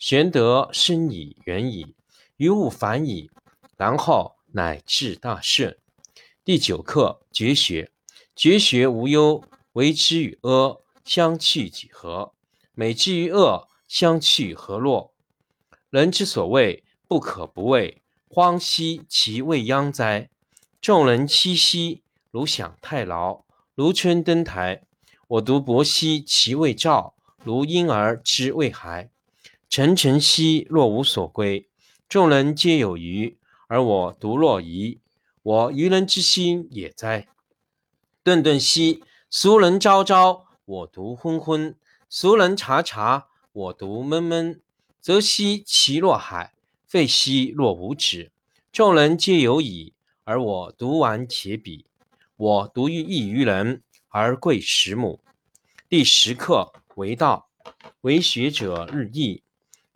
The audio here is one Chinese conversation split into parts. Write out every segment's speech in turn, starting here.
玄德深矣，远矣，于物反矣，然后乃至大顺。第九课绝学，绝学无忧，为之与阿相去几何？美之与恶相去何若？人之所谓不可不畏，荒兮其未央哉！众人熙熙，如享太牢，如春登台。我独泊兮其未兆，如婴儿之未孩。沉沉兮若无所归，众人皆有余，而我独若遗。我愚人之心也哉！顿顿兮俗人昭昭，我独昏昏；俗人察察，我独闷闷。则兮其若海，废兮若无止。众人皆有矣，而我独顽且鄙。我独欲异于人，而贵十母。第十课为道，为学者日益。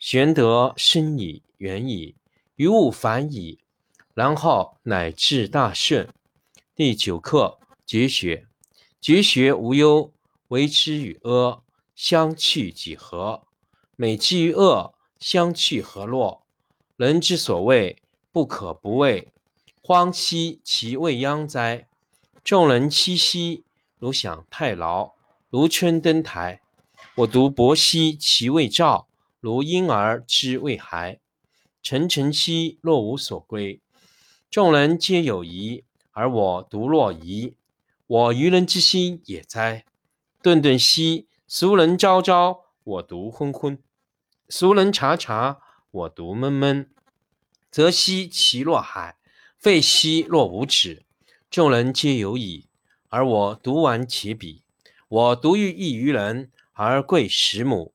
玄德深矣，远矣，于物反矣，然后乃至大顺。第九课绝学。绝学无忧，为之与阿相去几何？美之与恶相去何若？人之所谓不可不畏，荒兮其未央哉！众人熙熙，如享太牢，如春登台。我独泊兮其未兆。如婴儿之未孩，沉沉兮若无所归。众人皆有疑，而我独若遗。我愚人之心也哉！顿顿兮俗人昭昭，我独昏昏；俗人察察，我独闷闷。则兮其若海，废兮若无止。众人皆有矣，而我独顽且鄙。我独欲异于人，而贵十母。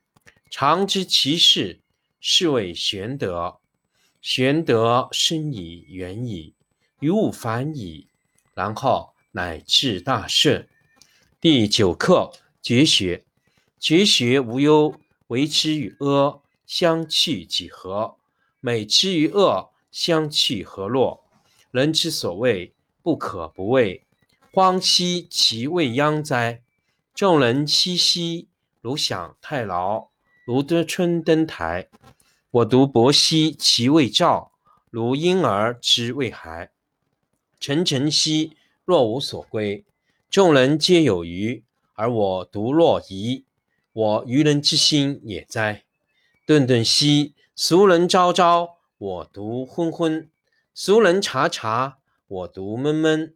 常知其事，是谓玄德。玄德深矣，远矣，于物反矣，然后乃至大顺。第九课：绝学。绝学无忧，为之与阿相去几何？美之与恶，相去何若？人之所谓不可不畏，荒兮其未央哉！众人熙熙，如享太牢，如得春登台。我独泊兮其未兆，如婴儿之未孩。沉沉兮若无所归，众人皆有余，而我独若遗。我愚人之心也哉！顿顿兮俗人昭昭，我独昏昏；俗人察察，我独闷闷。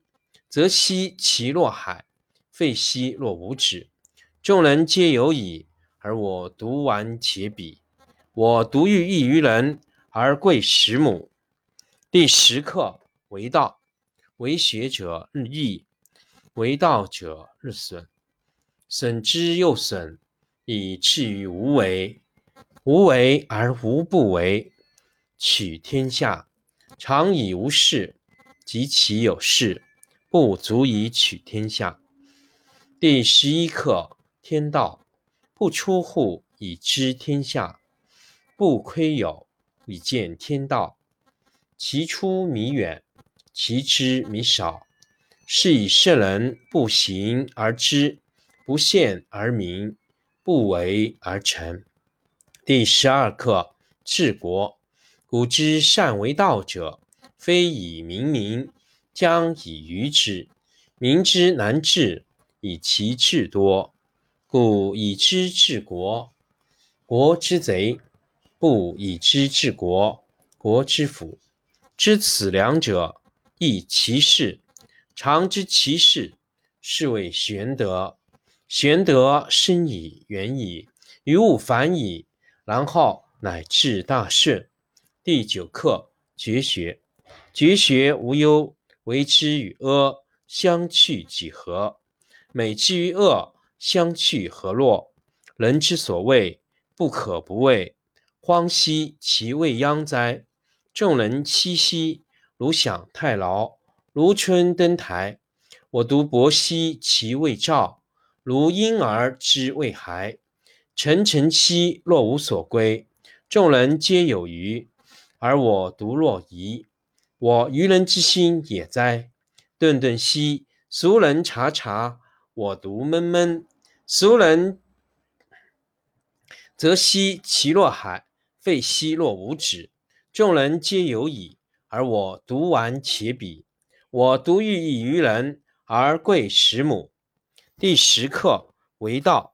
则兮其若海，废兮若无止。众人皆有矣，而我独顽且鄙。我独欲异于人，而贵十母。第十课为道，为学者日益，为道者日损，损之又损，以至于无为。无为而无不为，取天下常以无事，及其有事，不足以取天下。第十一课天道，不出户以知天下。不窥有，以见天道。其出弥远，其知弥少。是以圣人不行而知，不见而明，不为而成。第十二课治国。古之善为道者，非以明民，将以愚之。民之难治，以其智多。故以知治国，国之贼。不以知治国，国之福。知此两者，亦其事。常知其事，是谓玄德。玄德深矣，远矣，于物反矣，然后乃至大顺。第九课绝学。绝学无忧，为之与阿相去几何？美之与恶，相去何若？人之所谓不可不畏。荒兮其未央哉！众人熙熙，如享太牢，如春登台。我独泊兮其未兆，如婴儿之未孩。沉沉兮若无所归，众人皆有余，而我独若遗。我愚人之心也哉！顿顿兮俗人察察，我独闷闷。俗人则兮其若海。废兮若无止，众人皆有矣，而我独顽且鄙。我独欲以于人，而贵十母。第十课为道，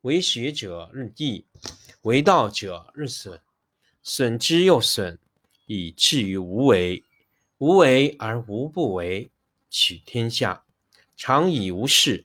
为学者日益，为道者日损，损之又损，以至于无为。无为而无不为，取天下常以无事，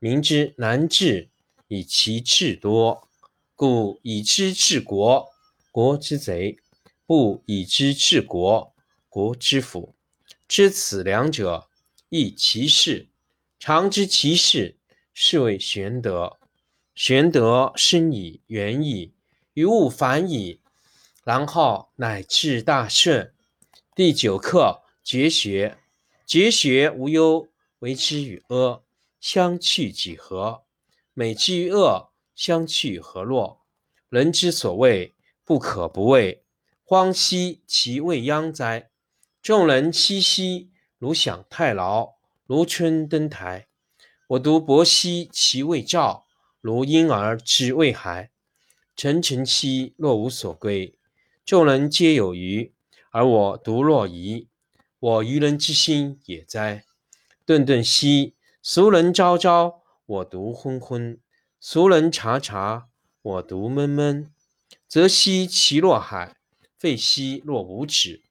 民之难治，以其智多。故以知治国，国之贼；不以知治国，国之福。知此两者，亦其事。常知其事，是谓玄德。玄德深矣，远矣，于物反矣，然后乃至大顺。第九课绝学。绝学无忧，为之与阿相去几何？美之与恶。相去何若？人之所谓不可不畏，荒兮其未央哉！众人熙熙，如享太牢，如春登台。我独泊兮其未兆，如婴儿之未孩。沉沉兮若无所归，众人皆有余，而我独若遗。我愚人之心也哉！顿顿兮俗人昭昭，我独昏昏。俗人察察，我独闷闷。则兮其若海，废兮若无止。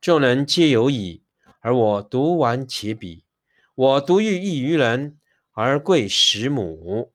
众人皆有矣，而我独顽且鄙。我独欲异于人，而贵十母。